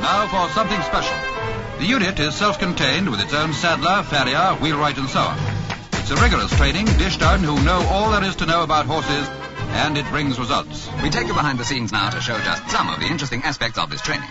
now for something special. The unit is self-contained with its own saddler, farrier, wheelwright, and so on. It's a rigorous training dished out who know all there is to know about horses, and it brings results. We take you behind the scenes now to show just some of the interesting aspects of this training.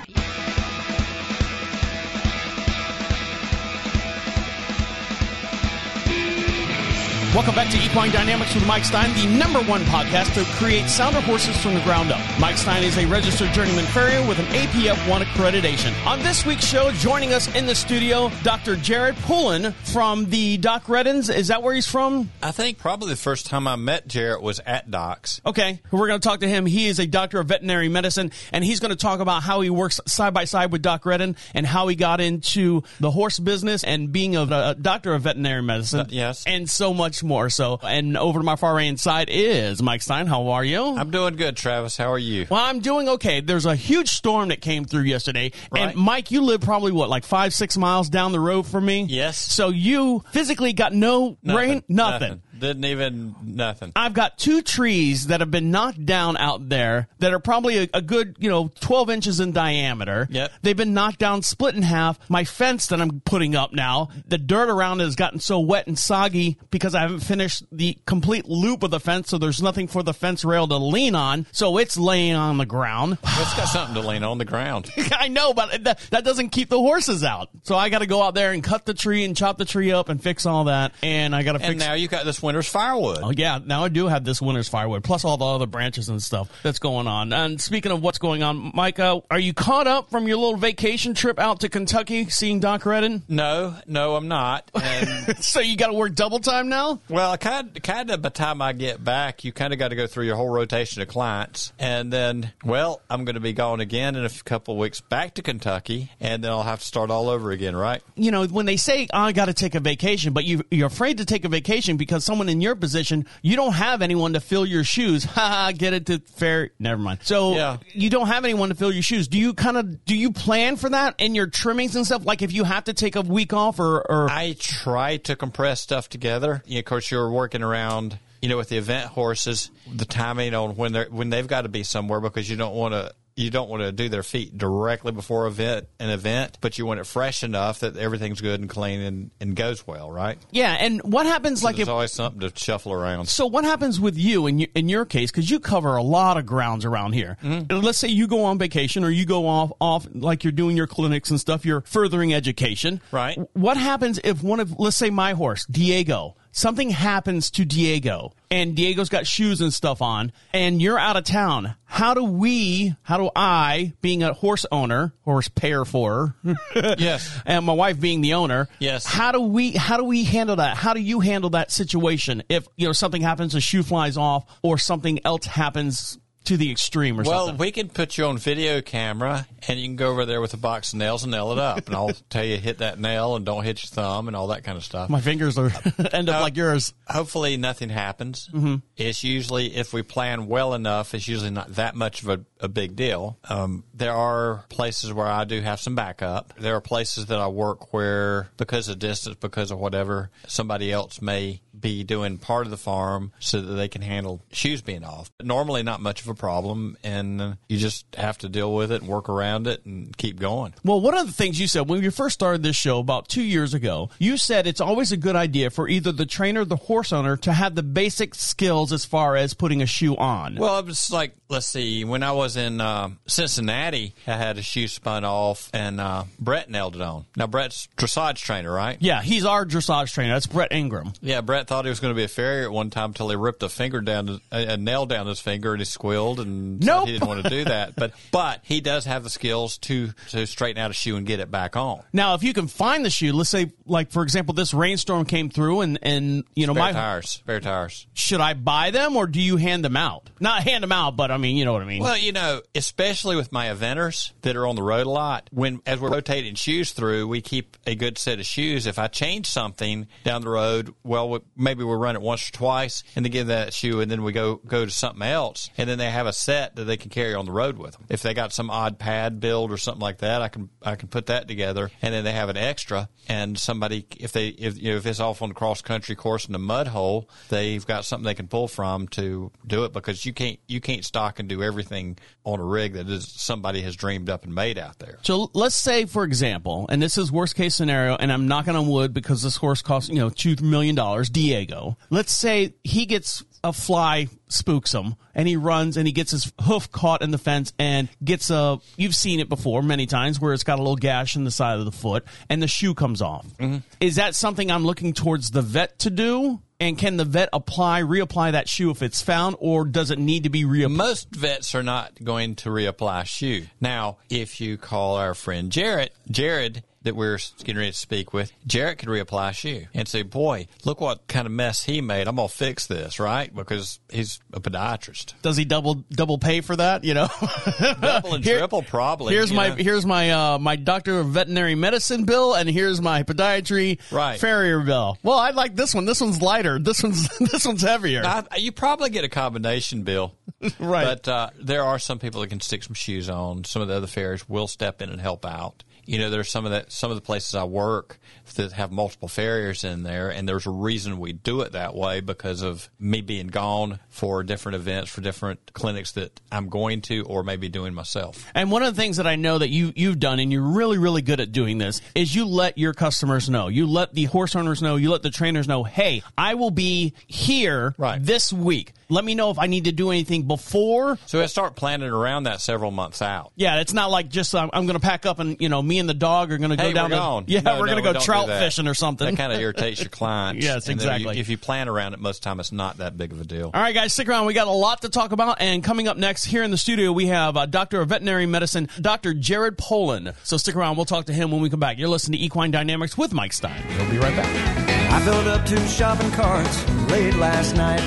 Welcome back to Equine Dynamics with Mike Stein, the number one podcast to create sounder horses from the ground up. Mike Stein is a registered journeyman farrier with an APF 1 accreditation. On this week's show, joining us in the studio, Dr. Jaret Pullen from the Doc Redden's. Is that where he's from? I think probably the first time I met Jaret was at Doc's. Okay, we're going to talk to him. He is a doctor of veterinary medicine, and he's going to talk about how he works side by side with Doc Redden and how he got into the horse business and being a, a doctor of veterinary medicine. Uh, yes. And so much more. So, and over to my far right side is Mike Stein. How are you? I'm doing good, Travis. How are you? well, I'm doing okay. There's a huge storm that came through yesterday. Right. And Mike, you live probably what, like five, six miles down the road from me? Yes. So you physically got no rain? Nothing. Didn't even nothing. I've got two trees that have been knocked down out there that are probably a, a good, you know, 12 inches in diameter. Yep. They've been knocked down, split in half. My fence that I'm putting up now, the dirt around it has gotten so wet and soggy because I haven't finished the complete loop of the fence, so there's nothing for the fence rail to lean on. So it's laying on the ground. It's got something to lean on the ground. I know, but that, that doesn't keep the horses out. So I got to go out there and cut the tree and chop the tree up and fix all that. And I got to And fix now you got this winter's firewood. Oh yeah, now I do have this winter's firewood, plus all the other branches and stuff that's going on. And speaking of what's going on, Micah, are you caught up from your little vacation trip out to Kentucky, seeing Doc Redden? No, no, I'm not. And so you got to work double time now. well, kind kind of by the time I get back, you kind of got to go through your whole rotation of clients, and then well, I'm going to be gone again in a couple of weeks back to Kentucky, and then I'll have to start all over again, right? You know, when they say "Oh, I got to take a vacation, but you you're afraid to take a vacation because someone in your position, you don't have anyone to fill your shoes. Ha ha, get it to fair. Never mind. So Yeah. you don't have anyone to fill your shoes. Do you kind of do you plan for that in your trimmings and stuff? Like if you have to take a week off or, or I try to compress stuff together. You know, of course, you're working around, you know, with the event horses, the timing on when they're when they've got to be somewhere because you don't want to you don't want to do their feet directly before event an event, but you want it fresh enough that everything's good and clean and, and goes well, right? Yeah, and what happens like There's if always something to shuffle around. so what happens with you in your, in your case because you cover a lot of grounds around here. Mm-hmm. Let's say you go on vacation or you go off off like you're doing your clinics and stuff, you're furthering education. Right. What happens if one of let's say my horse, Diego, something happens to Diego and Diego's got shoes and stuff on and you're out of town. How do we, how do I, being a horse owner, horse payer for, Yes. and my wife being the owner. Yes. How do we how do we handle that? How do you handle that situation if you know something happens, a shoe flies off, or something else happens to the extreme or Well, something? we can put you on video camera, and you can go over there with a box of nails and nail it up, and I'll tell you hit that nail and don't hit your thumb and all that kind of stuff. my fingers are end up like yours. Hopefully, nothing happens. Mm-hmm. It's usually, if we plan well enough, it's usually not that much of a, a big deal. Um, there are places where I do have some backup. There are places that I work where, because of distance, because of whatever, somebody else may be doing part of the farm so that they can handle shoes being off. But normally, not much of a problem, and you just have to deal with it and work around it and keep going. Well, one of the things you said when you first started this show about two years ago, you said it's always a good idea for either the trainer or the horse owner to have the basic skills as far as putting a shoe on. Well, it was like, let's see, when I was in uh, Cincinnati, I had a shoe spun off and uh, Brett nailed it on. Now, Brett's dressage trainer, right? yeah, he's our dressage trainer. That's Brett Ingram. Yeah, Brett thought he was going to be a farrier at one time until he ripped a finger down, a, a nail down his finger, and he squealed and Nope. he didn't want to do that. But but he does have the skills to to straighten out a shoe and get it back on. Now, if you can find the shoe, let's say, like for example, this rainstorm came through, and and you know Spare my tires, spare tires. should I buy them or do you hand them out? Not hand them out, but I mean, you know what I mean. Well, you know, especially with my eventers that are on the road a lot, when as we're rotating shoes through, we keep a good set of shoes. If I change something down the road, well, we- maybe we'll run it once or twice and then give that shoe, and then we go go to something else, and then they have a set that they can carry on the road with them. If they got some odd pad build or something like that, I can I can put that together, and then they have an extra. And somebody, if they if you know, if it's off on the cross country course in a mud hole, they've got something they can pull from to do it because you can't you can't stock and do everything on a rig that is somebody has dreamed up and made out there. So let's say, for example, and this is worst case scenario, and I'm knocking on wood because this horse costs you know two million dollars. Diego. Let's say he gets a fly spooks him and he runs and he gets his hoof caught in the fence and gets a you've seen it before many times where it's got a little gash in the side of the foot and the shoe comes off mm-hmm. is that something i'm looking towards the vet to do and can the vet apply reapply that shoe if it's found or does it need to be reapplied Most vets are not going to reapply shoe. Now, if you call our friend Jaret, Jaret, that we're getting ready to speak with, Jaret could reapply shoe and say, "Boy, look what kind of mess he made. I'm gonna fix this, right?" Because he's a podiatrist. does he double double pay for that you know Double and Here- triple, probably. Here's my know? here's my uh, my doctor of veterinary medicine bill, and here's my podiatry Right. farrier bill. Well, I like this one. This one's lighter. This one's this one's heavier. I, you probably get a combination bill. Right. But uh, there are some people that can stick some shoes on. Some of the other farriers will step in and help out. You know, there's some of that. Some of the places I work that have multiple farriers in there, and there's a reason we do it that way because of me being gone for different events, for different clinics that I'm going to, or maybe doing myself. And one of the things that I know that you you've done, and you're really really good at doing this, is you let your customers know. You let the horse owners know. You let the trainers know. Hey, I will be here Right. this week. Let me know if I need to do anything before. So I start planning around that several months out. Yeah, it's not like just um, I'm going to pack up and you know me and the dog are going to go Hey, down we're to gone. yeah No, we're no, going to go trout fishing or something. That kind of irritates your clients. Yes, And then you- exactly. if you plan around it, most of the time it's not that big of a deal. All right, guys, stick around. We got a lot to talk about. And coming up next here in the studio, we have uh, Doctor of Veterinary Medicine, Dr. Jaret Pullen. So stick around. We'll talk to him when we come back. You're listening to Equine Dynamics with Mike Stein. We'll be right back. I filled up two shopping carts late last night.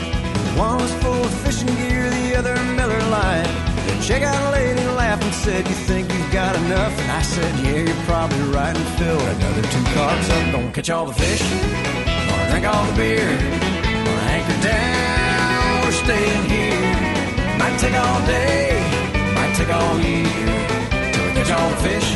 One was full of fishing gear, the other Miller Lite. The checkout lady laughed and said, "You think you've got enough?" And I said, "Yeah, you're probably right." And filled another two carts up. Gonna catch all the fish, gonna drink all the beer, gonna anchor down. We're staying here. Might take all day, might take all year. Till we catch all the fish,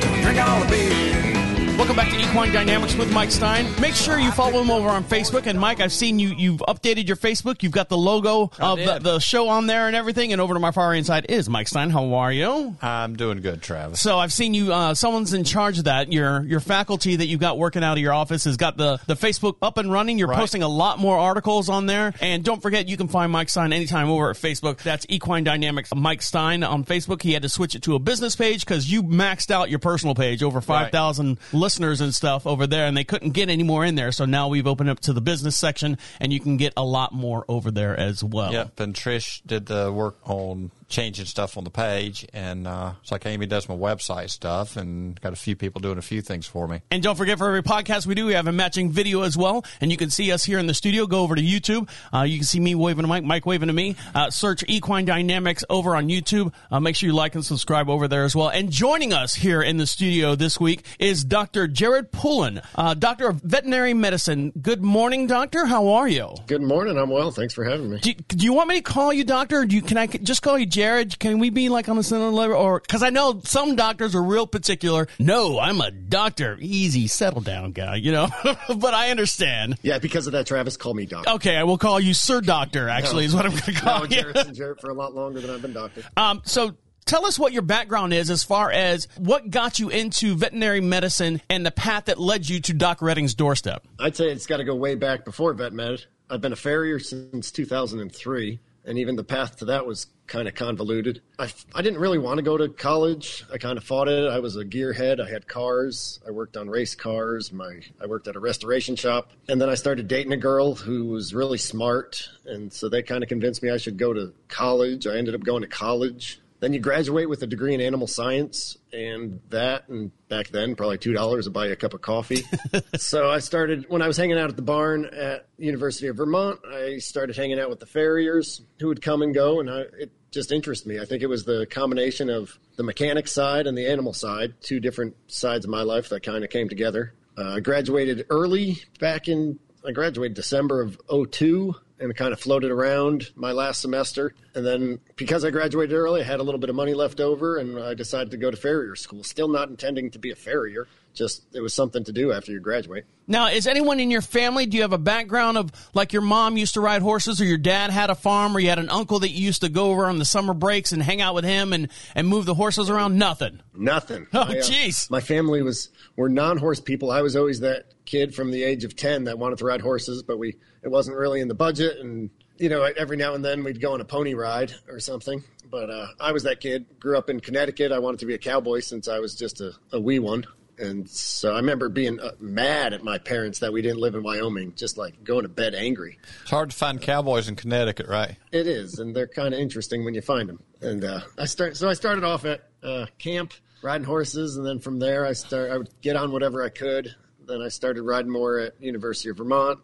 till we drink all the beer. Welcome back to Equine Dynamics with Mike Stein. Make sure you follow him over on Facebook. And Mike, I've seen you. You've updated your Facebook. You've got the logo of the, the show on there and everything. And over to my far right side is Mike Stein. How are you? I'm doing good, Travis. So I've seen you. Uh, someone's in charge of that. Your your faculty that you got working out of your office has got the the Facebook up and running. You're Right. posting a lot more articles on there. And don't forget, you can find Mike Stein anytime over at Facebook. That's Equine Dynamics Mike Stein on Facebook. He had to switch it to a business page because you maxed out your personal page over five thousand listeners and stuff over there, and they couldn't get any more in there. So now we've opened up to the business section, and you can get a lot more over there as well. Yep, and Trish did the work on changing stuff on the page, and uh, it's like Amy does my website stuff, and got a few people doing a few things for me. And don't forget, for every podcast we do, we have a matching video as well. And you can see us here in the studio. Go over to YouTube. Uh, you can see me waving to Mike, Mike waving to me. Uh, search Equine Dynamics over on YouTube. Uh, make sure you like and subscribe over there as well. And joining us here in the studio this week is Dr. Jaret Pullen, uh, Doctor of Veterinary Medicine. Good morning, Doctor. How are you? Good morning. I'm well. Thanks for having me. Do, do you want me to call you doctor? Or do you, can I just call you Jaret? Can we be like on a similar level? Or because I know some doctors are real particular. No, I'm a doctor. Easy, settle down, guy. You know, but I understand. Yeah, because of that, Travis called me doctor. Okay, I will call you Sir Doctor. Actually, is what I'm going to call No, you. Jaret's and Jaret for a lot longer than I've been doctor. Um, so. Tell us what your background is as far as what got you into veterinary medicine and the path that led you to Doc Redden's doorstep. I'd say it's got to go way back before vet med. I've been a farrier since 2003, and even the path to that was kind of convoluted. I, I didn't really want to go to college. I kind of fought it. I was a gearhead. I had cars. I worked on race cars. My I worked at a restoration shop, and then I started dating a girl who was really smart, and so they kind of convinced me I should go to college. I ended up going to college. Then you graduate with a degree in animal science, and that, and back then, probably two dollars to buy you a cup of coffee. so I started when I was hanging out at the barn at University of Vermont. I started hanging out with the farriers who would come and go, and I, it just interested me. I think it was the combination of the mechanic side and the animal side, two different sides of my life that kind of came together. Uh, I graduated early back in. I graduated December of 02 and kind of floated around my last semester. And then because I graduated early, I had a little bit of money left over, and I decided to go to farrier school. Still not intending to be a farrier, just it was something to do after you graduate. Now, is anyone in your family? Do you have a background of like your mom used to ride horses, or your dad had a farm, or you had an uncle that you used to go over on the summer breaks and hang out with him and and move the horses around? Nothing. Nothing. Oh, uh, jeez. my family was were non horse people. I was always that kid from the age of ten that wanted to ride horses, but we it wasn't really in the budget, and you know every now and then we'd go on a pony ride or something. But uh, I was that kid. Grew up in Connecticut. I wanted to be a cowboy since I was just a, a wee one. And so I remember being uh, mad at my parents that we didn't live in Wyoming, just like going to bed angry. It's hard to find cowboys in Connecticut, right? It is, and they're kind of interesting when you find them. And uh, I start, so I started off at uh, camp riding horses, and then from there I start, I would get on whatever I could. Then I started riding more at University of Vermont.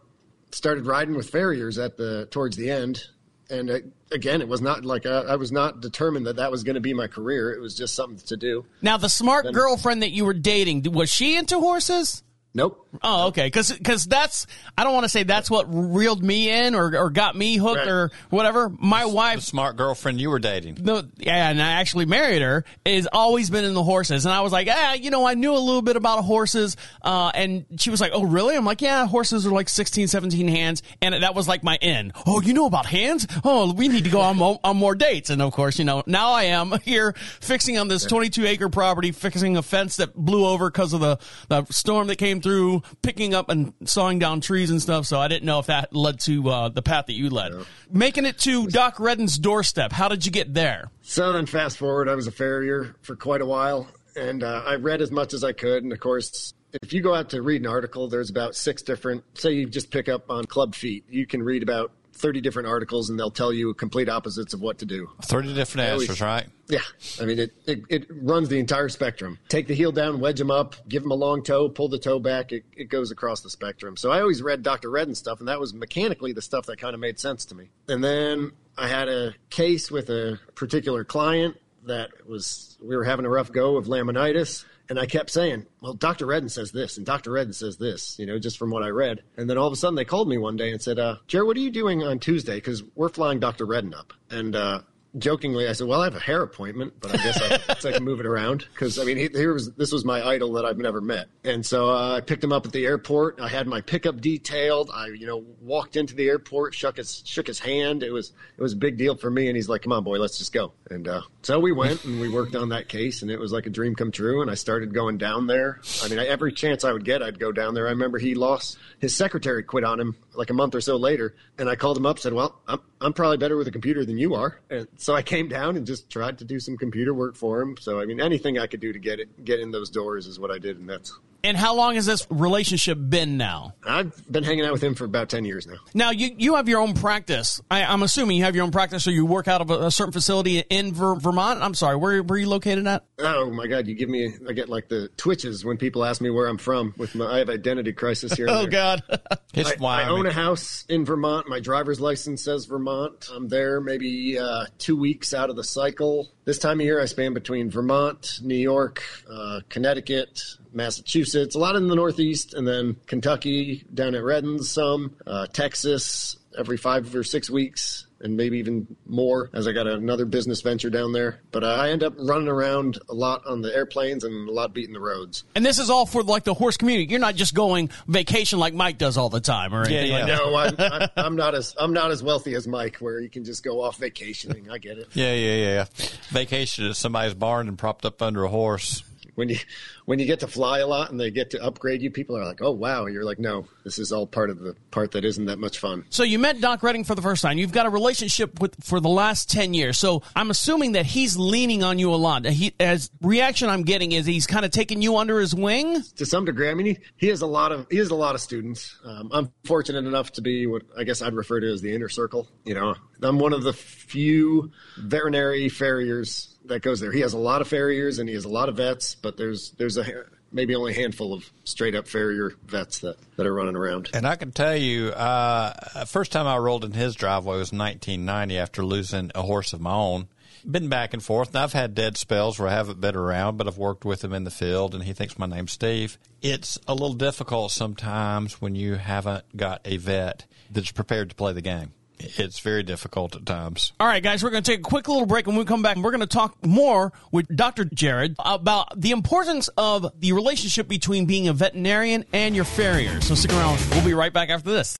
Started riding with farriers at the towards the end, and uh, again, it was not like I, I was not determined that that was going to be my career. It was just something to do. Now, the smart girlfriend that you were dating was she into horses? Nope. Oh, okay. Because because that's I don't want to say that's what reeled me in or, or got me hooked Right. or whatever. My The wife, smart girlfriend you were dating. no, yeah, and I actually married her. Is always been in the horses, and I was like, ah, you know, I knew a little bit about horses, uh, and she was like, oh, really? I'm like, yeah, horses are like 16, 17 hands, and that was like my in. Oh, you know about hands? Oh, we need to go on, mo- on more dates, and of course, you know, now I am here fixing on this 22 acre property, fixing a fence that blew over because of the the storm that came through, picking up and sawing down trees and stuff. So I didn't know if that led to uh, the path that you led. Making it to Doc Redden's doorstep. How did you get there? So then, fast forward, I was a farrier for quite a while, and uh, I read as much as I could. And of course, if you go out to read an article, there's about six different. Say you just pick up on Club Feet, you can read about 30 different articles, and they'll tell you complete opposites of what to do. 30 different always- answers, right? Yeah, I mean it, it. It runs the entire spectrum. Take the heel down, wedge them up, give them a long toe, pull the toe back. It, it goes across the spectrum. So I always read Dr. Redden stuff, and that was mechanically the stuff that kind of made sense to me. And then I had a case with a particular client that was we were having a rough go of laminitis. And I kept saying, well, Dr. Redden says this, and Dr. Redden says this, you know, just from what I read. And then all of a sudden they called me one day and said, uh, Jaret, what are you doing on Tuesday? Because we're flying Dr. Redden up. And uh, jokingly, I said, well, I have a hair appointment, but I guess I, so I can move it around. Because, I mean, he, here was this was my idol that I've never met. And so uh, I picked him up at the airport. I had my pickup detailed. I, you know, walked into the airport, shook his, shook his hand. It was, it was a big deal for me. And he's like, come on, boy, let's just go. And uh, so we went and we worked on that case, and it was like a dream come true. And I started going down there. I mean, I, every chance I would get, I'd go down there. I remember he lost his secretary, quit on him like a month or so later, and I called him up, said, "Well, I'm I'm probably better with a computer than you are." And so I came down and just tried to do some computer work for him. So I mean, anything I could do to get it get in those doors is what I did, and that's. And how long has this relationship been now? I've been hanging out with him for about ten years now. Now you you have your own practice. I, I'm assuming you have your own practice, or you work out of a, a certain facility in Ver, Vermont. I'm sorry, where where are you located at? Oh my God! You give me I get like the twitches when people ask me where I'm from. With my I have identity crisis here. Oh. God. It's I, I own a house in Vermont. My driver's license says Vermont. I'm there maybe uh, two weeks out of the cycle. This time of year, I span between Vermont, New York, uh, Connecticut, Massachusetts, a lot in the Northeast, and then Kentucky, down at Redden's, some, uh, Texas, every five or six weeks. And maybe even more, as I got another business venture down there. But uh, I end up running around a lot on the airplanes and a lot beating the roads. and this is all for like the horse community. You're not just going vacation like Mike does all the time, or anything yeah. like that. No, I'm, I'm, I'm not as I'm not as wealthy as Mike, where you can just go off vacationing. I get it. Yeah, yeah, yeah, yeah. Vacation at somebody's barn and propped up under a horse. When you when you get to fly a lot and they get to upgrade you, people are like, "Oh wow!" You're like, "No, this is all part of the part that isn't that much fun." So you met Doc Redden for the first time. You've got a relationship with for the last ten years. So I'm assuming that he's leaning on you a lot. He, as reaction I'm getting is he's kind of taking you under his wing. To some degree, I mean, he, he has a lot of he has a lot of students. Um, I'm fortunate enough to be what I guess I'd refer to as the inner circle. You know, I'm one of the few veterinary farriers that goes there. He has a lot of farriers and he has a lot of vets, but there's there's a maybe only a handful of straight up farrier vets that, that are running around. And I can tell you, uh, first time I rolled in his driveway was 1990 after losing a horse of my own. Been back and forth, and I've had dead spells where I haven't been around, but I've worked with him in the field, and he thinks my name's Steve. It's a little difficult sometimes when you haven't got a vet that's prepared to play the game. It's very difficult at times. All right, guys, we're going to take a quick little break. and When we come back, we're going to talk more with Dr. Jaret about the importance of the relationship between being a veterinarian and your farrier. So stick around. We'll be right back after this.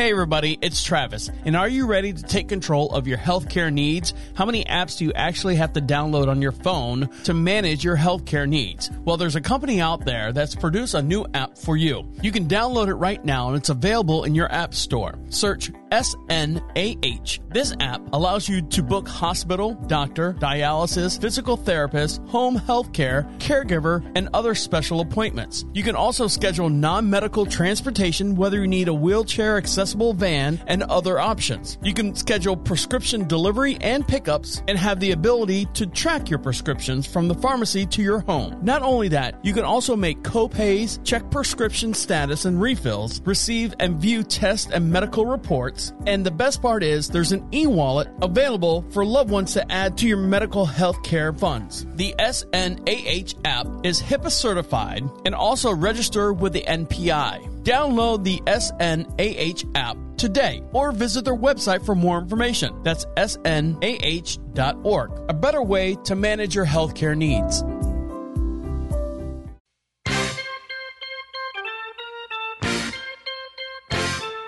Hey everybody, it's Travis. And are you ready to take control of your healthcare needs? How many apps do you actually have to download on your phone to manage your healthcare needs? Well, there's a company out there that's produced a new app for you. You can download it right now and it's available in your app store. Search SNAH. This app allows you to book hospital, doctor, dialysis, physical therapist, home health care, caregiver, and other special appointments. You can also schedule non medical transportation, whether you need a wheelchair accessible van, and other options. You can schedule prescription delivery and pickups and have the ability to track your prescriptions from the pharmacy to your home. Not only that, you can also make co-pays, check prescription status and refills, receive and view test and medical reports, and the best part is there's an e-wallet available for loved ones to add to your medical health care funds. The SNAH app is HIPAA certified and also registered with the NPI. Download the SNAH app today or visit their website for more information. That's snah.org. A better way to manage your healthcare needs.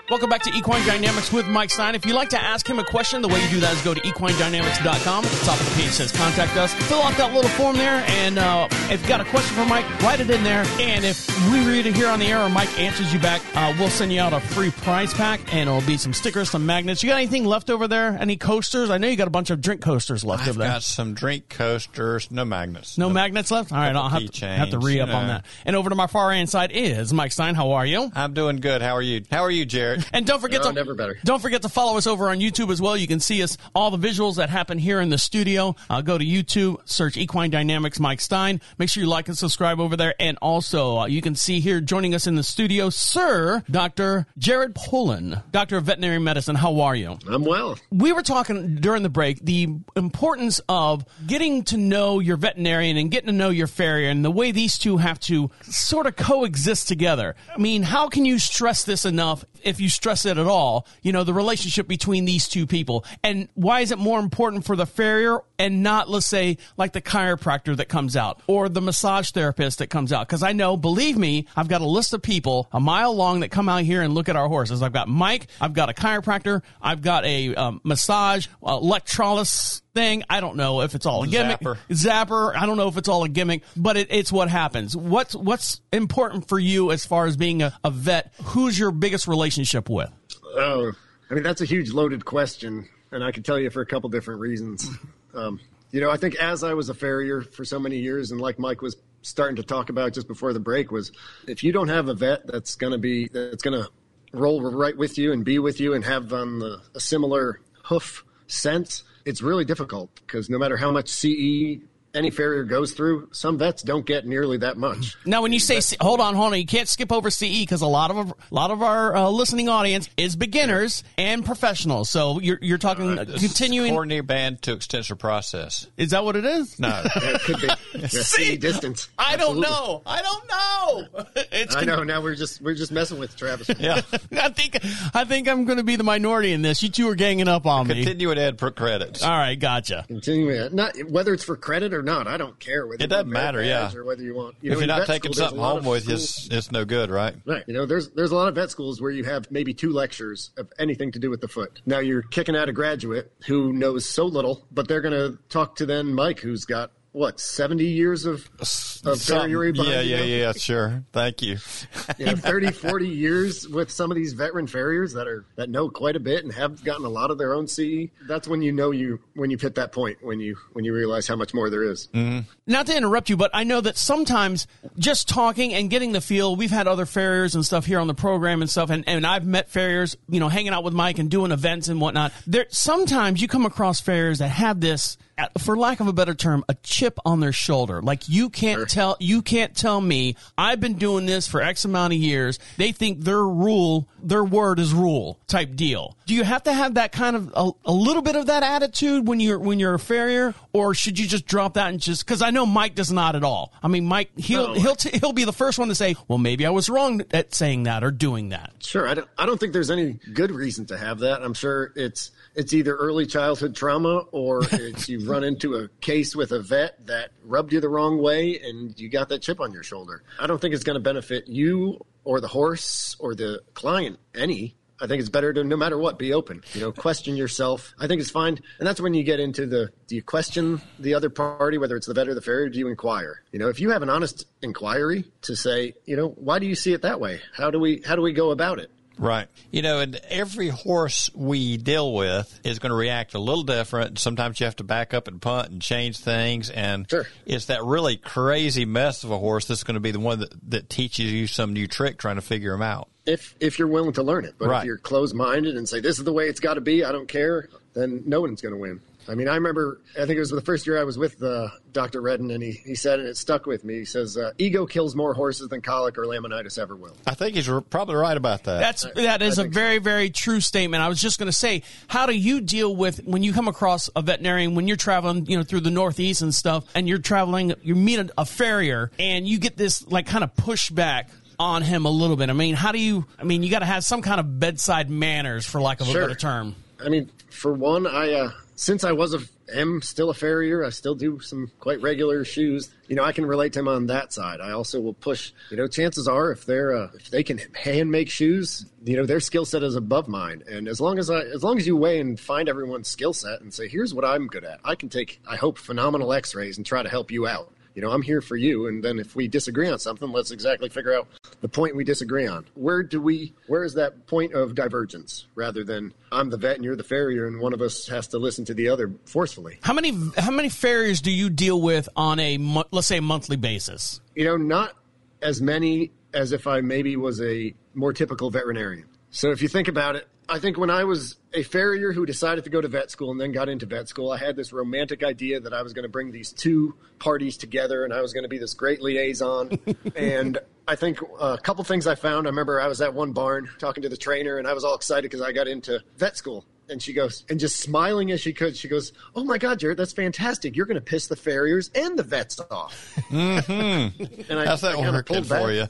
Welcome back to Equine Dynamics with Mike Stein. If you'd like to ask him a question, the way you do that is go to equinedynamics.com. At the top of the page says contact us. Fill out that little form there, and uh, if you've got a question for Mike, write it in there. And if we read it here on the air or Mike answers you back, uh, we'll send you out a free prize pack, and it'll be some stickers, some magnets. You got anything left over there? Any coasters? I know you got a bunch of drink coasters left I've over there. got some drink coasters, no magnets. No magnets left? All right, I'll have to, have to re up on that. And over to my far hand side is Mike Stein. How are you? I'm doing good. How are you? How are you, Jaret? And don't forget No, to never better. Don't forget to follow us over on YouTube as well. You can see us all the visuals that happen here in the studio. Uh, go to YouTube, search Equine Dynamics Mike Stein. Make sure you like and subscribe over there. And also, uh, you can see here joining us in the studio, Sir Dr. Jaret Pullen, Doctor of Veterinary Medicine. How are you? I'm well. We were talking during the break the importance of getting to know your veterinarian and getting to know your farrier and the way these two have to sort of coexist together. I mean, how can you stress this enough if you stress it at all? You know, the relationship between these two people. And why is it more important for the farrier and not, let's say, like the chiropractor that comes out or the massage therapist that comes out? Because I know, believe me, I've got a list of people a mile long that come out here and look at our horses. I've got Mike, I've got a chiropractor, I've got a um, massage, uh, electrolysis thing. I don't know if it's all a gimmick. Zapper. Zapper. I don't know if it's all a gimmick, but it, it's what happens. What's what's important for you as far as being a, a vet? Who's your biggest relationship with? Oh, I mean, that's a huge loaded question, and I can tell you for a couple different reasons. Um, you know, I think as I was a farrier for so many years, and like Mike was starting to talk about just before the break, was if you don't have a vet that's going to be that's going to roll right with you and be with you and have um, the, a similar hoof sense, it's really difficult because no matter how much CE any farrier goes through, some vets don't get nearly that much. Now, when you say, C- hold on, hold on, you can't skip over CE because a lot of a lot of our uh, listening audience is beginners and professionals. So you're you're talking uh, continuing. Coronary band to extensor process. Is that what it is? No. It could be yeah, CE distance. I don't know. I don't know. It's I know. Now we're just we're just messing with Travis. yeah. I think I think I'm going to be the minority in this. You two are ganging up on me. Continue and add per credits. All right, gotcha. Continue it. not whether it's for credit or not, I don't care. Whether It doesn't matter, yeah. Or whether you want, you if know, you're not taking school, something home with you, it's, it's no good, right? Right. You know, there's there's a lot of vet schools where you have maybe two lectures of anything to do with the foot. Now you're kicking out a graduate who knows so little, but they're going to talk to then Mike, who's got what 70 years of of Something- farriery behind yeah, you yeah, now? yeah, sure. Thank you. you know, 30, 40 years with some of these veteran farriers that are that know quite a bit and have gotten a lot of their own CE. That's when you know you when you've hit that point when you when you realize how much more there is. Mm-hmm. Not to interrupt you, but I know that sometimes just talking and getting the feel, we've had other farriers and stuff here on the program and stuff, and, and I've met farriers, you know, hanging out with Mike and doing events and whatnot. There, sometimes you come across farriers that have this, Uh, for lack of a better term, a chip on their shoulder. Like you can't Sure. tell you can't tell me I've been doing this for X amount of years. They think their rule, their word is rule type deal. Do you have to have that kind of a, a little bit of that attitude when you're when you're a farrier, or should you just drop that and just because I know Mike does not at all. I mean, Mike he'll No. he'll t- he'll be the first one to say, well, maybe I was wrong at saying that or doing that. Sure, I don't. I don't think there's any good reason to have that. I'm sure it's it's either early childhood trauma or it's you've run into a case with a vet that rubbed you the wrong way and you got that chip on your shoulder. I don't think it's going to benefit you or the horse or the client any. I think it's better to no matter what be open. You know, question yourself. I think it's fine, and that's when you get into the do you question the other party, whether it's the vet or the farrier? Do you inquire? You know, if you have an honest inquiry to say, you know, why do you see it that way? How do we how do we go about it? Right. You know, and every horse we deal with is going to react a little different. Sometimes you have to back up and punt and change things. And Sure. it's that really crazy mess of a horse that's going to be the one that, that teaches you some new trick trying to figure them out. if if you're willing to learn it. But Right. if you're closed minded and say this is the way it's got to be, I don't care, then no one's going to win. I mean, I remember, I think it was the first year I was with uh, Dr. Redden, and he, he said, and it stuck with me. He says, uh, ego kills more horses than colic or laminitis ever will. I think he's probably right about that. That's that is a think so. very very true statement. I was just going to say, how do you deal with when you come across a veterinarian when you're traveling, you know, through the Northeast and stuff, and you're traveling, you meet a, a farrier, and you get this like kind of pushback on him a little bit. I mean, how do you? I mean, you got to have some kind of bedside manners, for lack of a better term. I mean, for one, I uh, since I was a am still a farrier, I still do some quite regular shoes. You know, I can relate to him on that side. I also will push. You know, chances are if they're uh, if they can hand make shoes, you know, their skill set is above mine. And as long as I as long as you weigh and find everyone's skill set and say, here's what I'm good at, I can take I hope phenomenal X-rays and try to help you out. You know, I'm here for you. And then if we disagree on something, let's exactly figure out the point we disagree on. Where do we, where is that point of divergence rather than I'm the vet and you're the farrier and one of us has to listen to the other forcefully? How many how many farriers do you deal with on a let's say monthly basis? You know, not as many as if I maybe was a more typical veterinarian. So if you think about it, I think when I was a farrier who decided to go to vet school and then got into vet school, I had this romantic idea that I was going to bring these two parties together and I was going to be this great liaison. and I think a couple things I found. I remember I was at one barn talking to the trainer and I was all excited because I got into vet school. And she goes, and just smiling as she could, she goes, "Oh my God, Jaret, that's fantastic! You're going to piss the farriers and the vets off." Mm-hmm. And I, How's that I working pulled back. you?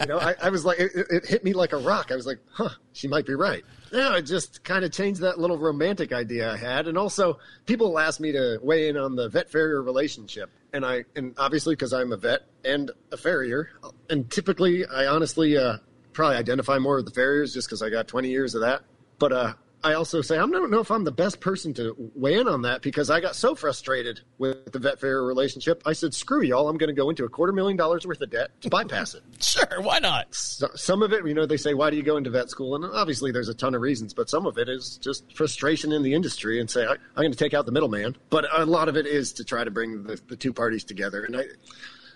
You know, I, I was like, it, it hit me like a rock. I was like, huh, she might be right. Yeah, it just kind of changed that little romantic idea I had. And also, people asked me to weigh in on the vet farrier relationship. And I, and obviously, because I'm a vet and a farrier, and typically, I honestly uh, probably identify more with the farriers just because I got 20 years of that. But uh, I also say I don't know if I'm the best person to weigh in on that because I got so frustrated with the Vet Fair relationship. I said, screw y'all, I'm going to go into a quarter million dollars worth of debt to bypass it. Sure, why not? So- some of it, you know, they say, why do you go into vet school? And obviously there's a ton of reasons, but some of it is just frustration in the industry and say, I, I'm going to take out the middleman. But a lot of it is to try to bring the, the two parties together. And I,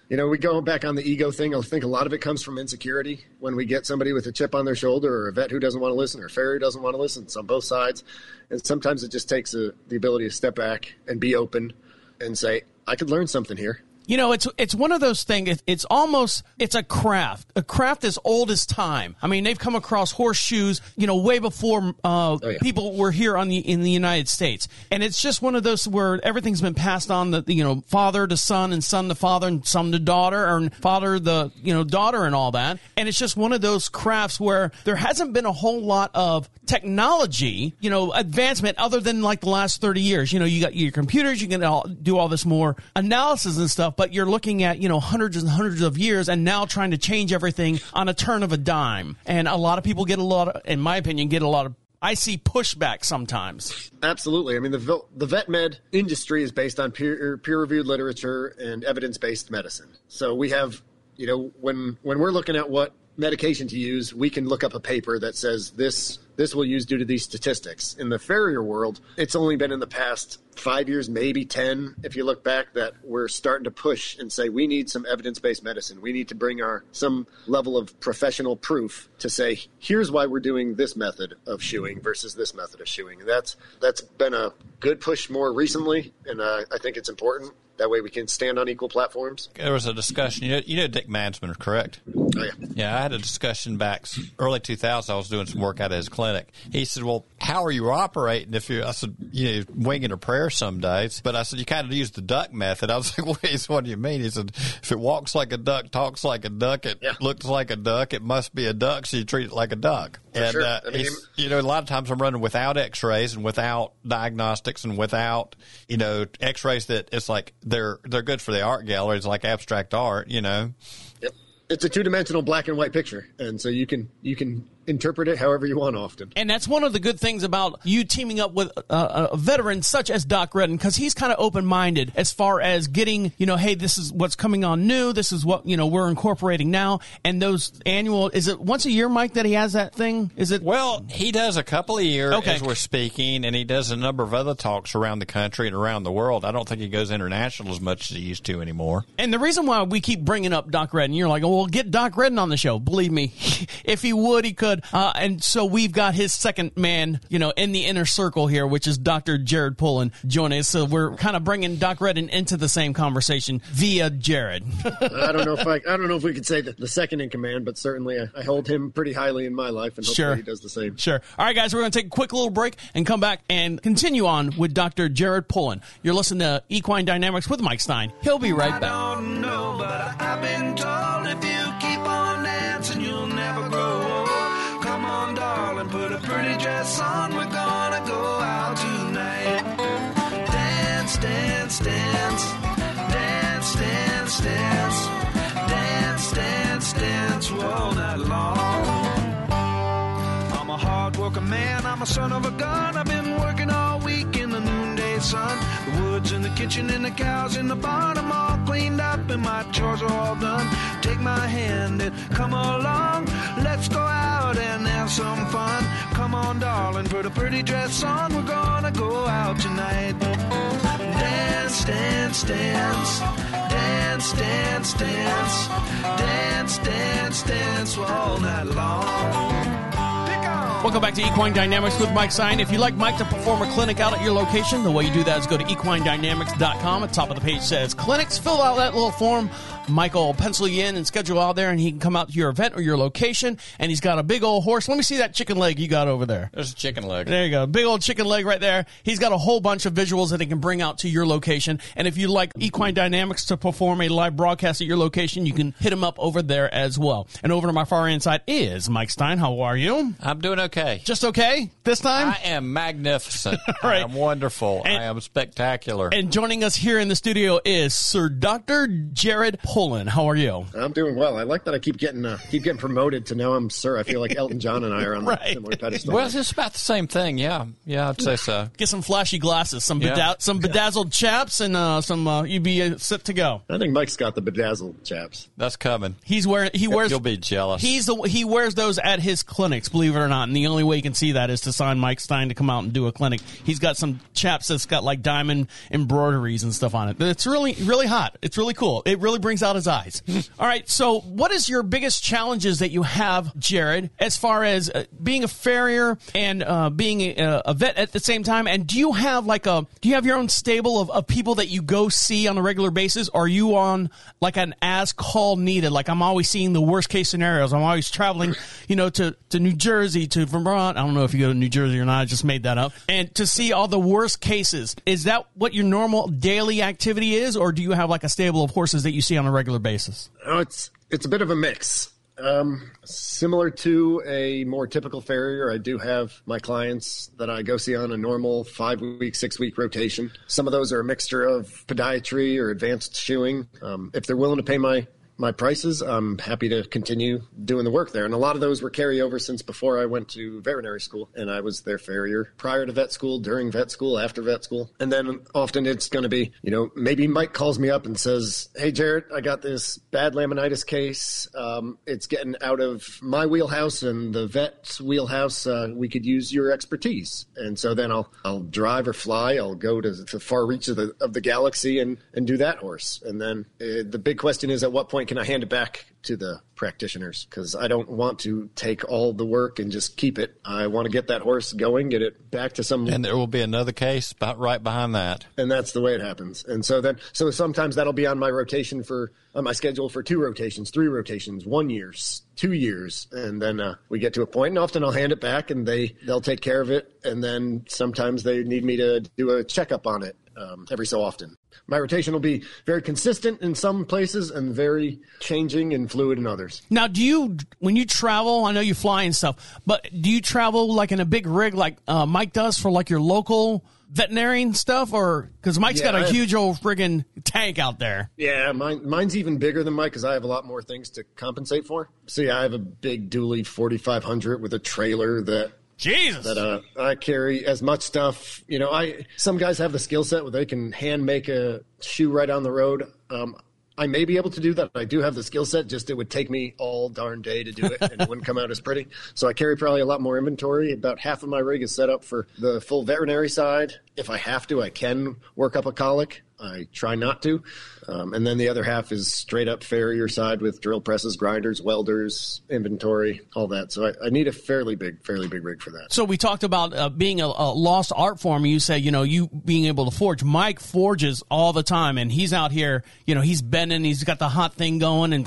you know, we go back on the ego thing. I think a lot of it comes from insecurity when we get somebody with a chip on their shoulder or a vet who doesn't want to listen or a farrier who doesn't want to listen. It's on both sides. And sometimes it just takes a, the ability to step back and be open and say, I could learn something here. You know, it's it's one of those things. It, it's almost it's a craft, a craft as old as time. I mean, they've come across horseshoes, you know, way before uh, yeah. people were here on the in the United States. And it's just one of those where everything's been passed on, the you know, father to son and son to father and son to daughter, or father the you know daughter and all that. And it's just one of those crafts where there hasn't been a whole lot of technology, you know, advancement other than like the last 30 years. You know, you got your computers, you can all, do all this more analysis and stuff, but you're looking at, you know, hundreds and hundreds of years and now trying to change everything on a turn of a dime. And a lot of people get a lot of, in my opinion, get a lot of, I see pushback sometimes. Absolutely. I mean, the the vet med industry is based on peer er, peer reviewed literature and evidence based medicine. So we have, you know, when when we're looking at what medication to use, we can look up a paper that says this this will use due to these statistics. In the farrier world, it's only been in the past five years, maybe ten, if you look back, that we're starting to push and say we need some evidence based medicine. We need to bring our some level of professional proof to say here's why we're doing this method of shoeing versus this method of shoeing. And that's that's been a good push more recently, and uh, I think it's important. That way we can stand on equal platforms. There was a discussion. You know, you know Dick Mansmann, correct? Oh, yeah. Yeah, I had a discussion back early 2000. I was doing some work out of his clinic. He said, "Well, how are you operating if you?" I said, "You know, winging a prayer some days." But I said, "You kind of use the duck method." I was like, "Wait, what do you mean?" He said, "If it walks like a duck, talks like a duck, it Yeah. looks like a duck, it must be a duck, so you treat it like a duck." and sure. uh, I mean- you know, a lot of times I'm running without X-rays and without diagnostics and without you know X-rays that it's like they're they're good for the art galleries, like abstract art, you know. Yep. It's a two-dimensional black and white picture, and so you can you can interpret it however you want. Often, And that's one of the good things about you teaming up with uh, a veteran such as Doc Redden, because he's kind of open minded as far as getting, you know, hey, this is what's coming on new. This is what, you know, we're incorporating now. And those annual, is it once a year, Mike, that he has that thing? Is it? Well, he does a couple of years Okay. as we're speaking, and he does a number of other talks around the country and around the world. I don't think he goes international as much as he used to anymore. And the reason why we keep bringing up Doc Redden, you're like, oh, well, get Doc Redden on the show. Believe me, if he would, he could. Uh, and so we've got his second man, you know, in the inner circle here, which is Dr. Jaret Pullen joining us. So we're kind of bringing Doc Redden into the same conversation via Jaret. I don't know if I I don't know if we could say that the second in command, but certainly I, I hold him pretty highly in my life, and hopefully Sure. he does the same. Sure. All right, guys, we're going to take a quick little break and come back and continue on with Dr. Jaret Pullen. You're listening to Equine Dynamics with Mike Stein. He'll be right I back. On. We're gonna go out tonight. Dance, dance, dance. Dance, dance, dance. Dance, dance, dance all night long. I'm a hard working man, I'm a son of a gun. I've been working all week sun. The woods in the kitchen and the cows in the barn. I'm all cleaned up and my chores are all done. Take my hand and come along. Let's go out and have some fun. Come on, darling, put a pretty dress on. We're gonna go out tonight. Dance, dance, dance. Dance, dance, dance. Dance, dance, dance all night long. Welcome back to Equine Dynamics with Mike Stein. If you'd like Mike to perform a clinic out at your location, the way you do that is go to equinedynamics.com. At the top of the page says clinics. Fill out that little form. Michael will pencil you in and schedule out there, and he can come out to your event or your location. And he's got a big old horse. Let me see that chicken leg you got over there. There's a chicken leg. There you go. Big old chicken leg right there. He's got a whole bunch of visuals that he can bring out to your location. And if you'd like Equine Dynamics to perform a live broadcast at your location, you can hit him up over there as well. And over to my far end side is Mike Stein. How are you? I'm doing okay. Just okay this time? I am magnificent. Right. I am wonderful. And- I am spectacular. and joining us here in the studio is Sir Dr. Jaret Pullen. How are you? I'm doing well. I like that I keep getting uh, keep getting promoted to now I'm sir. I feel like Elton John and I are on Right. a similar pedestal. well, it's about the same thing. Yeah. Yeah, I'd say so. Get some flashy glasses, some Yeah. beda- some bedazzled chaps, and uh, some uh, you'd be uh, set to go. I think Mike's got the bedazzled chaps. That's coming. He's wearing he wears You'll be jealous. He's the he wears those at his clinics, believe it or not. And the only way you can see that is to sign Mike Stein to come out and do a clinic. He's got some chaps that's got like diamond embroideries and stuff on it. It's really really hot. It's really cool. It really brings out his eyes. All right, so what is your biggest challenges that you have, Jaret, as far as uh, being a farrier and uh, being a, a vet at the same time? And do you have like a do you have your own stable of, of people that you go see on a regular basis? Or are you on like an as call needed? Like I'm always seeing the worst case scenarios. I'm always traveling, you know, to, to New Jersey, to Vermont. I don't know if you go to New Jersey or not. I just made that up. And to see all the worst cases. Is that what your normal daily activity is? Or do you have like a stable of horses that you see on a regular basis? Oh, it's it's a bit of a mix. Um, similar to a more typical farrier, I do have my clients that I go see on a normal five week, six week rotation. Some of those are a mixture of podiatry or advanced shoeing. Um, if they're willing to pay my my prices, I'm happy to continue doing the work there. And a lot of those were carryover since before I went to veterinary school, and I was their farrier prior to vet school, during vet school, after vet school. And then often it's going to be, you know, maybe Mike calls me up and says, Hey, Jaret, I got this bad laminitis case. Um, it's getting out of my wheelhouse and the vet's wheelhouse. Uh, we could use your expertise. And so then I'll, I'll drive or fly. I'll go to the far reach of the, of the galaxy and, and do that horse. And then uh, the big question is at what point point can I hand it back to the practitioners? Because I don't want to take all the work and just keep it. I want to get that horse going, get it back to some And there will be another case about right behind that. and that's the way it happens. And so then, so sometimes that'll be on my rotation for on my schedule for two rotations, three rotations, one years, two years, and then uh, we get to a point, and often I'll hand it back, and they they'll take care of it, and then sometimes they need me to do a checkup on it um, every so often. My rotation will be very consistent in some places and very changing and fluid in others. Now, do you when you travel? I know you fly and stuff, but do you travel like in a big rig like uh, Mike does for like your local veterinarian stuff, or because Mike's Yeah, got a huge old friggin' tank out there? Yeah, mine, mine's even bigger than Mike because I have a lot more things to compensate for. See, I have a big dually 4500 with a trailer that Jesus, that uh, I carry as much stuff. You know, I some guys have the skill set where they can hand make a shoe right on the road. Um, I may be able to do that. I do have the skill set. Just it would take me all darn day to do it, and it wouldn't come out as pretty. So I carry probably a lot more inventory. About half of my rig is set up for the full veterinary side. If I have to, I can work up a colic. I try not to. Um, and then the other half is straight up farrier side with drill presses, grinders, welders, inventory, all that. So I, I need a fairly big, fairly big rig for that. So we talked about uh, being a, a lost art form. You say, you know, you being able to forge. Mike forges all the time, and he's out here. You know, he's bending. He's got the hot thing going, and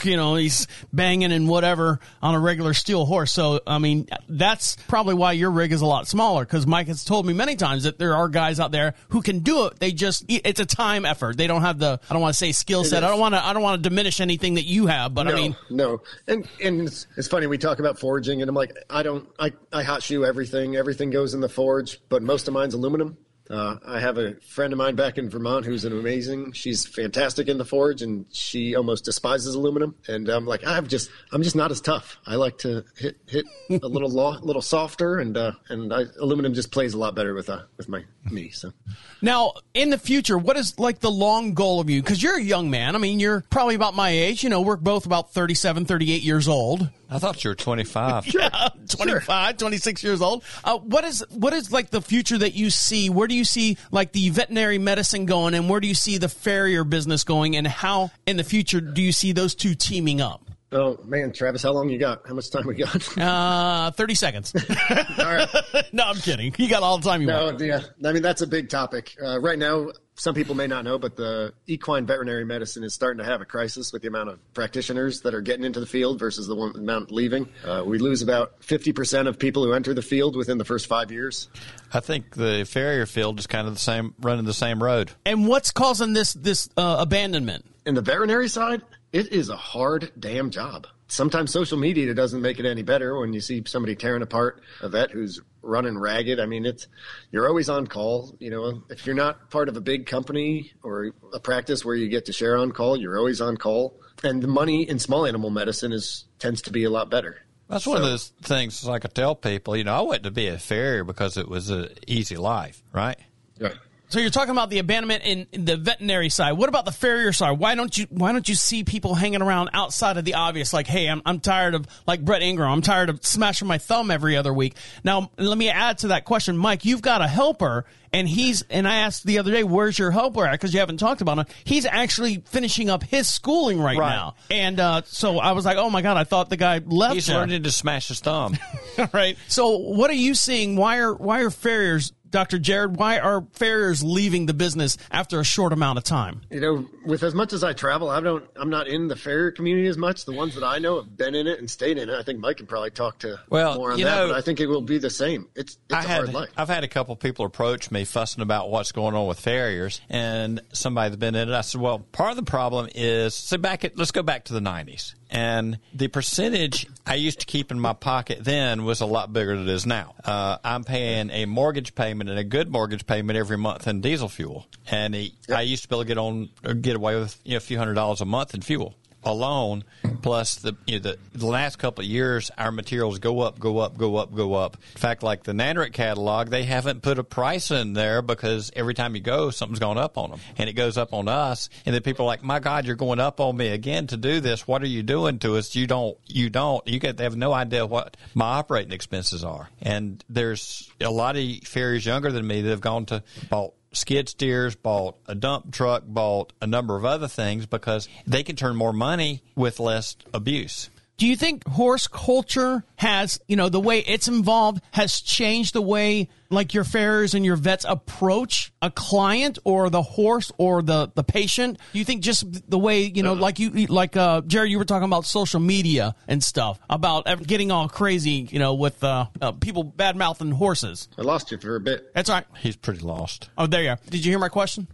you know, he's banging and whatever on a regular steel horse. So I mean, that's probably why your rig is a lot smaller. Because Mike has told me many times that there are guys out there who can do it. They just it's a time effort. They don't have the I don't want to say skill set. I don't want to I don't want to diminish anything that you have, but no, I mean. no, and and it's, it's funny we talk about forging, and I'm like, I don't, I I hot shoe everything. Everything goes in the forge, but most of mine's aluminum. Uh, I have a friend of mine back in Vermont who's an amazing. She's fantastic in the forge, and she almost despises aluminum. And I'm like, I'm just, I'm just not as tough. I like to hit hit a little law, little softer, and uh, and I, aluminum just plays a lot better with uh, with my me. So Now, in the future, what is like the long goal of you? Because you're a young man. I mean, you're probably about my age. You know, we're both about 37, 38 years old. I thought you were 25. Yeah, 25, 26 years old. Uh, what is what is like the future that you see? Where do you see like the veterinary medicine going, and where do you see the farrier business going, and how in the future do you see those two teaming up? Oh man, Travis, how long you got? How much time we got? Uh, 30 seconds. All right. no, I'm kidding. You got all the time you No, want. yeah. I mean, that's a big topic. Uh, right now, some people may not know, but the equine veterinary medicine is starting to have a crisis with the amount of practitioners that are getting into the field versus the one amount leaving. Uh, we lose about 50% of people who enter the field within the first five years. I think the farrier field is kind of the same, running the same road. And what's causing this this uh, abandonment? In the veterinary side, it is a hard damn job. Sometimes social media doesn't make it any better when you see somebody tearing apart a vet who's running ragged. I mean, it's you're always on call. You know, if you're not part of a big company or a practice where you get to share on call, you're always on call. And the money in small animal medicine is tends to be a lot better. That's one of those things like I tell people, you know, I went to be a farrier because it was an easy life, right? Right. So you're talking about the abandonment in, in the veterinary side. What about the farrier side? Why don't you Why don't you see people hanging around outside of the obvious? Like, hey, I'm I'm tired of like Brett Ingram. I'm tired of smashing my thumb every other week. Now, let me add to that question, Mike. You've got a helper, and he's and I asked the other day, where's your helper at? Because you haven't talked about him. He's actually finishing up his schooling right, Right. now, and uh, so I was like, oh my god, I thought the guy left. He's learning to smash his thumb. right. So, what are you seeing? Why are why are farriers, Doctor Jaret? Why are farriers leaving the business after a short amount of time? You know, with as much as I travel, I don't. I'm not in the farrier community as much. The ones that I know have been in it and stayed in it. I think Mike can probably talk to Well, more on that. know- but I think it will be the same. It's it's I a had, hard life. I've had a couple people approach me fussing about what's going on with farriers, and somebody that's been in it. I said, "Well, part of the problem is so back. At, let's go back to the '90s, and the percentage I used to keep in my pocket then was a lot bigger than it is now. Uh, I'm paying a mortgage payment and a good mortgage payment every month in diesel fuel, and he, I used to be able to get on or get away with you know, a few hundred dollars a month in fuel." alone, plus the you know, the, the last couple of years, our materials go up, go up, go up, go up. In fact, like the Nandrick catalog, they haven't put a price in there because every time you go, something's gone up on them, and it goes up on us. And then people are like, "My God, you're going up on me again to do this. What are you doing to us? You don't, you don't, you get they have no idea what my operating expenses are." And there's a lot of farriers younger than me that have gone to bought skid steers, bought a dump truck, bought a number of other things because they can turn more money with less abuse. Do you think horse culture has, you know, the way it's involved has changed the way like your farriers and your vets approach a client or the horse or the, the patient? Do you think just the way, you know, like you, like, uh, Jerry, you were talking about social media and stuff about getting all crazy, you know, with, uh, uh people bad mouthing horses. I lost you for a bit. That's all right. He's pretty lost. Oh, there you are. Did you hear my question?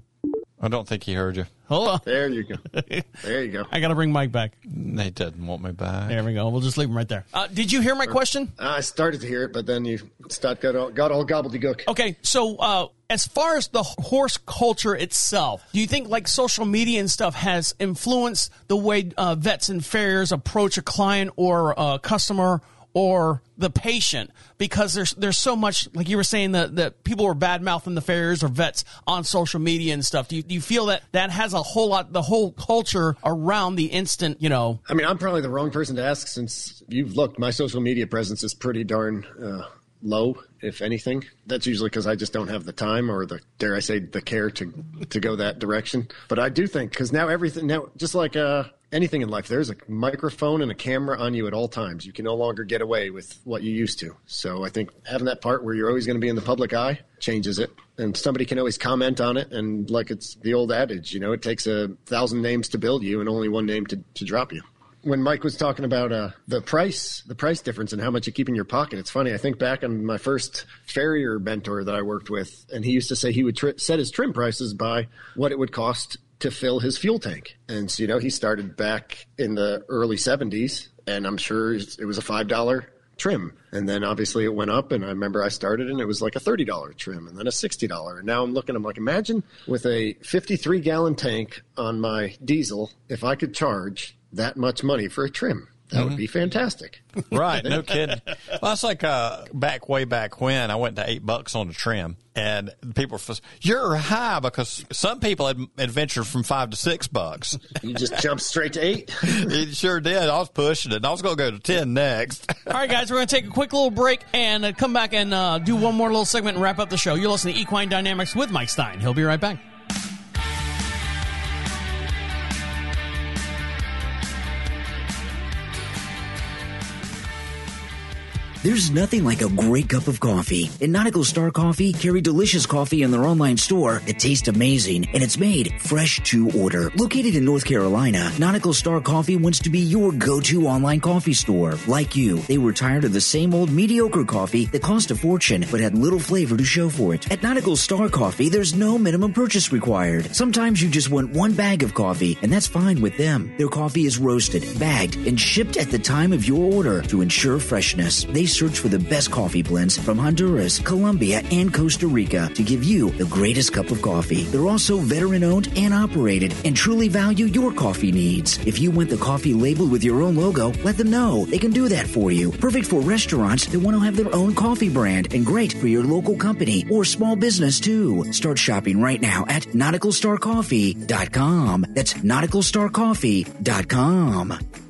I don't think he heard you. Hold on. There you go. There you go. I got to bring Mike back. They didn't want me back. There we go. We'll just leave him right there. Uh, did you hear my question? I started to hear it, but then you start got all, got all gobbledygook. Okay, so uh, as far as the horse culture itself, do you think like social media and stuff has influenced the way uh, vets and farriers approach a client or a customer or the patient? Because there's there's so much, like you were saying, that, that people were bad mouthing the farriers or vets on social media and stuff. Do you, do you feel that that has a whole lot, the whole culture around the instant, you know? I mean, I'm probably the wrong person to ask since you've looked. My social media presence is pretty darn uh, low, if anything. That's usually because I just don't have the time or the dare I say the care to to go that direction. But I do think because now everything now just like uh, anything in life, there's a microphone and a camera on you at all times. You can no longer get away with what you used to. So I think having that part where you're always going to be in the public eye changes it. And somebody can always comment on it. And like it's the old adage, you know, it takes a thousand names to build you and only one name to, to drop you. When Mike was talking about uh, the price, the price difference and how much you keep in your pocket, it's funny. I think back on my first farrier mentor that I worked with, and he used to say he would tri- set his trim prices by what it would cost to fill his fuel tank. And so, you know, he started back in the early 70s, and I'm sure it was a $5 trim. And then obviously it went up, and I remember I started and it was like a $30 trim and then a $60. And now I'm looking, I'm like, imagine with a 53 gallon tank on my diesel, if I could charge that much money for a trim. That would be fantastic. Right, no kidding. Well, that's like uh, back way back when I went to eight bucks on a trim, and people were, you're high because some people had adventured from five to six bucks. You just jumped straight to eight. it sure did. I was pushing it. and I was going to go to ten next. All right, guys, we're going to take a quick little break and uh, come back and uh, do one more little segment and wrap up the show. You're listening to Equine Dynamics with Mike Stein. He'll be right back. There's nothing like a great cup of coffee. And Nautical Star Coffee carry delicious coffee in their online store that tastes amazing and it's made fresh to order. Located in North Carolina, Nautical Star Coffee wants to be your go-to online coffee store. Like you, they were tired of the same old mediocre coffee that cost a fortune but had little flavor to show for it. At Nautical Star Coffee, there's no minimum purchase required. Sometimes you just want one bag of coffee and that's fine with them. Their coffee is roasted, bagged, and shipped at the time of your order to ensure freshness. They search for the best coffee blends from Honduras, Colombia, and Costa Rica to give you the greatest cup of coffee. They're also veteran owned and operated and truly value your coffee needs. If you want the coffee labeled with your own logo, let them know. They can do that for you. Perfect for restaurants that want to have their own coffee brand and great for your local company or small business too. Start shopping right now at nauticalstarcoffee.com. That's nauticalstarcoffee.com.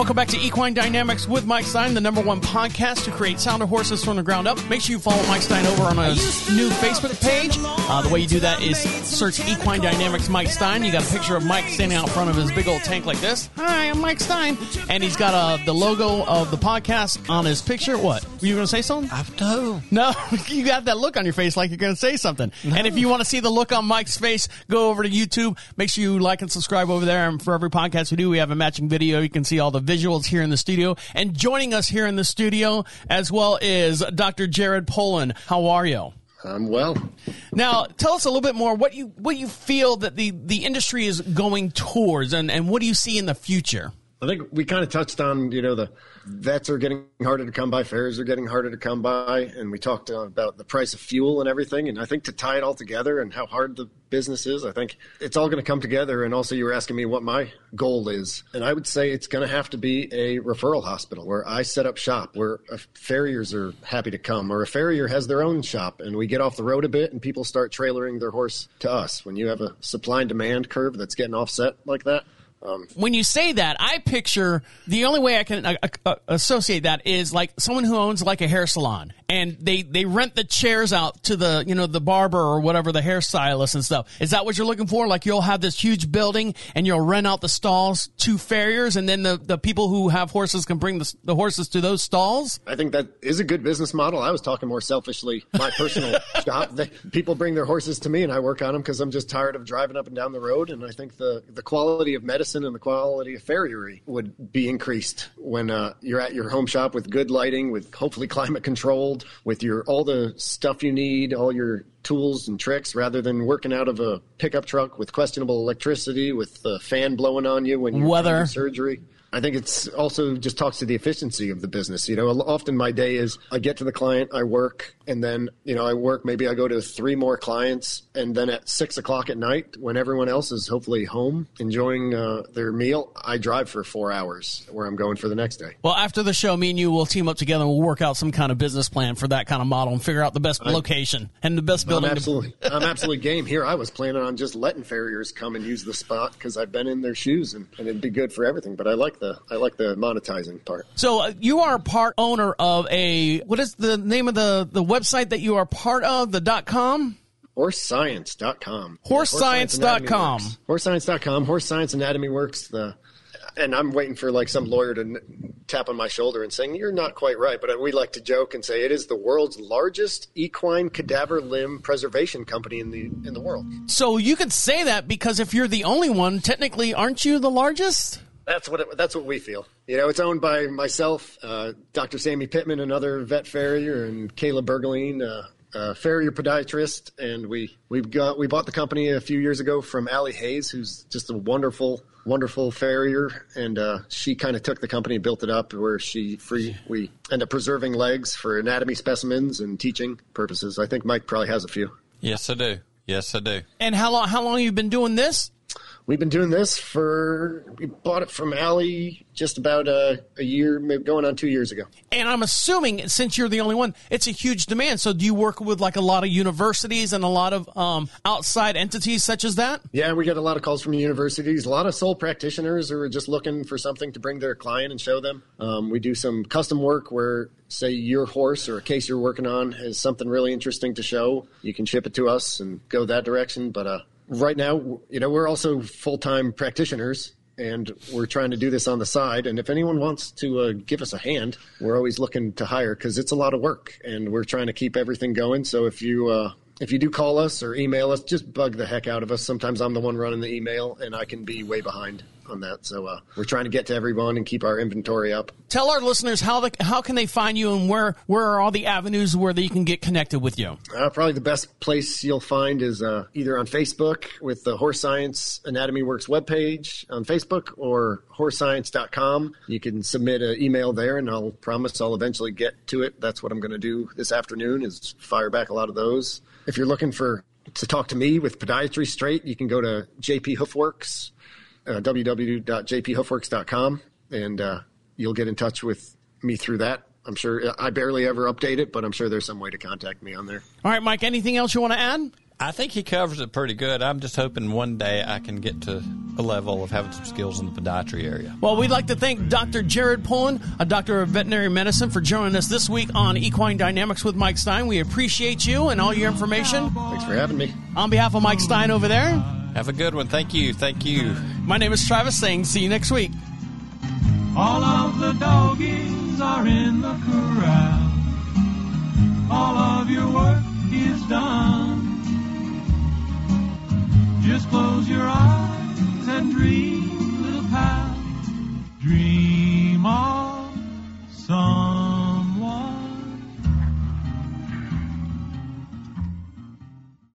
Welcome back to Equine Dynamics with Mike Stein, the number one podcast to create sounder horses from the ground up. Make sure you follow Mike Stein over on his new Facebook page. Uh, the way you do that is search Equine Dynamics Mike Stein. You got a picture of Mike standing out front of his big old tank like this. Hi, I'm Mike Stein. And he's got uh, the logo of the podcast on his picture. What? Were you going to say something? I know. No, you got that look on your face like you're going to say something. And if you want to see the look on Mike's face, go over to YouTube. Make sure you like and subscribe over there. And for every podcast we do, we have a matching video. You can see all the visuals here in the studio. And joining us here in the studio as well is Dr. Jaret Pullen. How are you? I'm well. Now, tell us a little bit more what you what you feel that the the industry is going towards, and and what do you see in the future? I think we kind of touched on, you know, the vets are getting harder to come by, fairs are getting harder to come by, and we talked about the price of fuel and everything. And I think to tie it all together and how hard the business is, I think it's all going to come together. And also, you were asking me what my goal is, and I would say it's going to have to be a referral hospital where I set up shop, where farriers are happy to come, or a farrier has their own shop, and we get off the road a bit, and people start trailering their horse to us. When you have a supply and demand curve that's getting offset like that. Um, when you say that, I picture the only way I can uh, uh, associate that is like someone who owns like a hair salon and they, they rent the chairs out to the, you know, the barber or whatever, the hairstylist and stuff. Is that what you're looking for? Like you'll have this huge building and you'll rent out the stalls to farriers and then the, the people who have horses can bring the, the horses to those stalls? I think that is a good business model. I was talking more selfishly. My personal shop, they, people bring their horses to me and I work on them because I'm just tired of driving up and down the road. And I think the, the quality of medicine and the quality of farriery would be increased when uh, you're at your home shop with good lighting, with hopefully climate controlled, with your all the stuff you need, all your tools and tricks, rather than working out of a pickup truck with questionable electricity, with the fan blowing on you when you're Weather. surgery. I think it's also just talks to the efficiency of the business. You know, often my day is I get to the client, I work, and then, you know, I work, maybe I go to three more clients, and then at six o'clock at night, when everyone else is hopefully home enjoying uh, their meal, I drive for four hours where I'm going for the next day. Well, after the show, me and you will team up together and we'll work out some kind of business plan for that kind of model and figure out the best location and the best I'm building. to- absolutely, I'm absolutely game here. I was planning on just letting farriers come and use the spot because I've been in their shoes and, and it'd be good for everything. But I like the I like the monetizing part. So uh, you are part owner of a what is the name of the the website that you are part of the dot com? Horsescience.com. Horsescience.com. Horsescience.com. Horse Science Anatomy Works. The and I'm waiting for like some lawyer to n- tap on my shoulder and saying you're not quite right, but we like to joke and say it is the world's largest equine cadaver limb preservation company in the in the world. So you could say that because if you're the only one, technically, aren't you the largest? That's what it, that's what we feel. You know, it's owned by myself, uh, Dr. Sammy Pittman, another vet farrier, and Kayla Bergeline, uh, uh, farrier podiatrist, and we we got we bought the company a few years ago from Allie Hayes, who's just a wonderful wonderful farrier, and uh, she kind of took the company and built it up where she free we end up preserving legs for anatomy specimens and teaching purposes. I think Mike probably has a few. Yes, I do. Yes, I do. And how long? How long you been doing this? We've been doing this for we bought it from Ali just about a, a year, maybe going on two years ago. And I'm assuming since you're the only one, it's a huge demand. So do you work with like a lot of universities and a lot of um, outside entities such as that? Yeah, we get a lot of calls from universities, a lot of sole practitioners who are just looking for something to bring their client and show them. Um, we do some custom work where, say, your horse or a case you're working on has something really interesting to show. You can ship it to us and go that direction. But uh, right now, you know, we're also full time practitioners. And we're trying to do this on the side. And if anyone wants to uh, give us a hand, we're always looking to hire because it's a lot of work, and we're trying to keep everything going. So if you uh, if you do call us or email us, just bug the heck out of us. Sometimes I'm the one running the email, and I can be way behind on that. So uh, we're trying to get to everyone and keep our inventory up. Tell our listeners how the, how can they find you and where where are all the avenues where they can get connected with you? Uh, probably the best place you'll find is uh, either on Facebook with the Horse Science Anatomy Works webpage on Facebook or horsescience.com. You can submit an email there, and I'll promise I'll eventually get to it. That's what I'm going to do this afternoon is fire back a lot of those. If you're looking for to talk to me with podiatry straight, you can go to JP Hoofworks, uh, www.jphoofworks.com, and uh, you'll get in touch with me through that. I'm sure I barely ever update it, but I'm sure there's some way to contact me on there. All right, Mike. Anything else you want to add? I think he covers it pretty good. I'm just hoping one day I can get to a level of having some skills in the podiatry area. Well, we'd like to thank Dr. Jaret Pullen, a doctor of veterinary medicine, for joining us this week on Equine Dynamics with Mike Stein. We appreciate you and all your information. Thanks for having me. On behalf of Mike Stein over there, Have a good one. Thank you. Thank you. my name is Travis Singh. See you next week. All of the doggies are in the corral. All of your work is done. Just close your eyes and dream, little pal. Dream of son.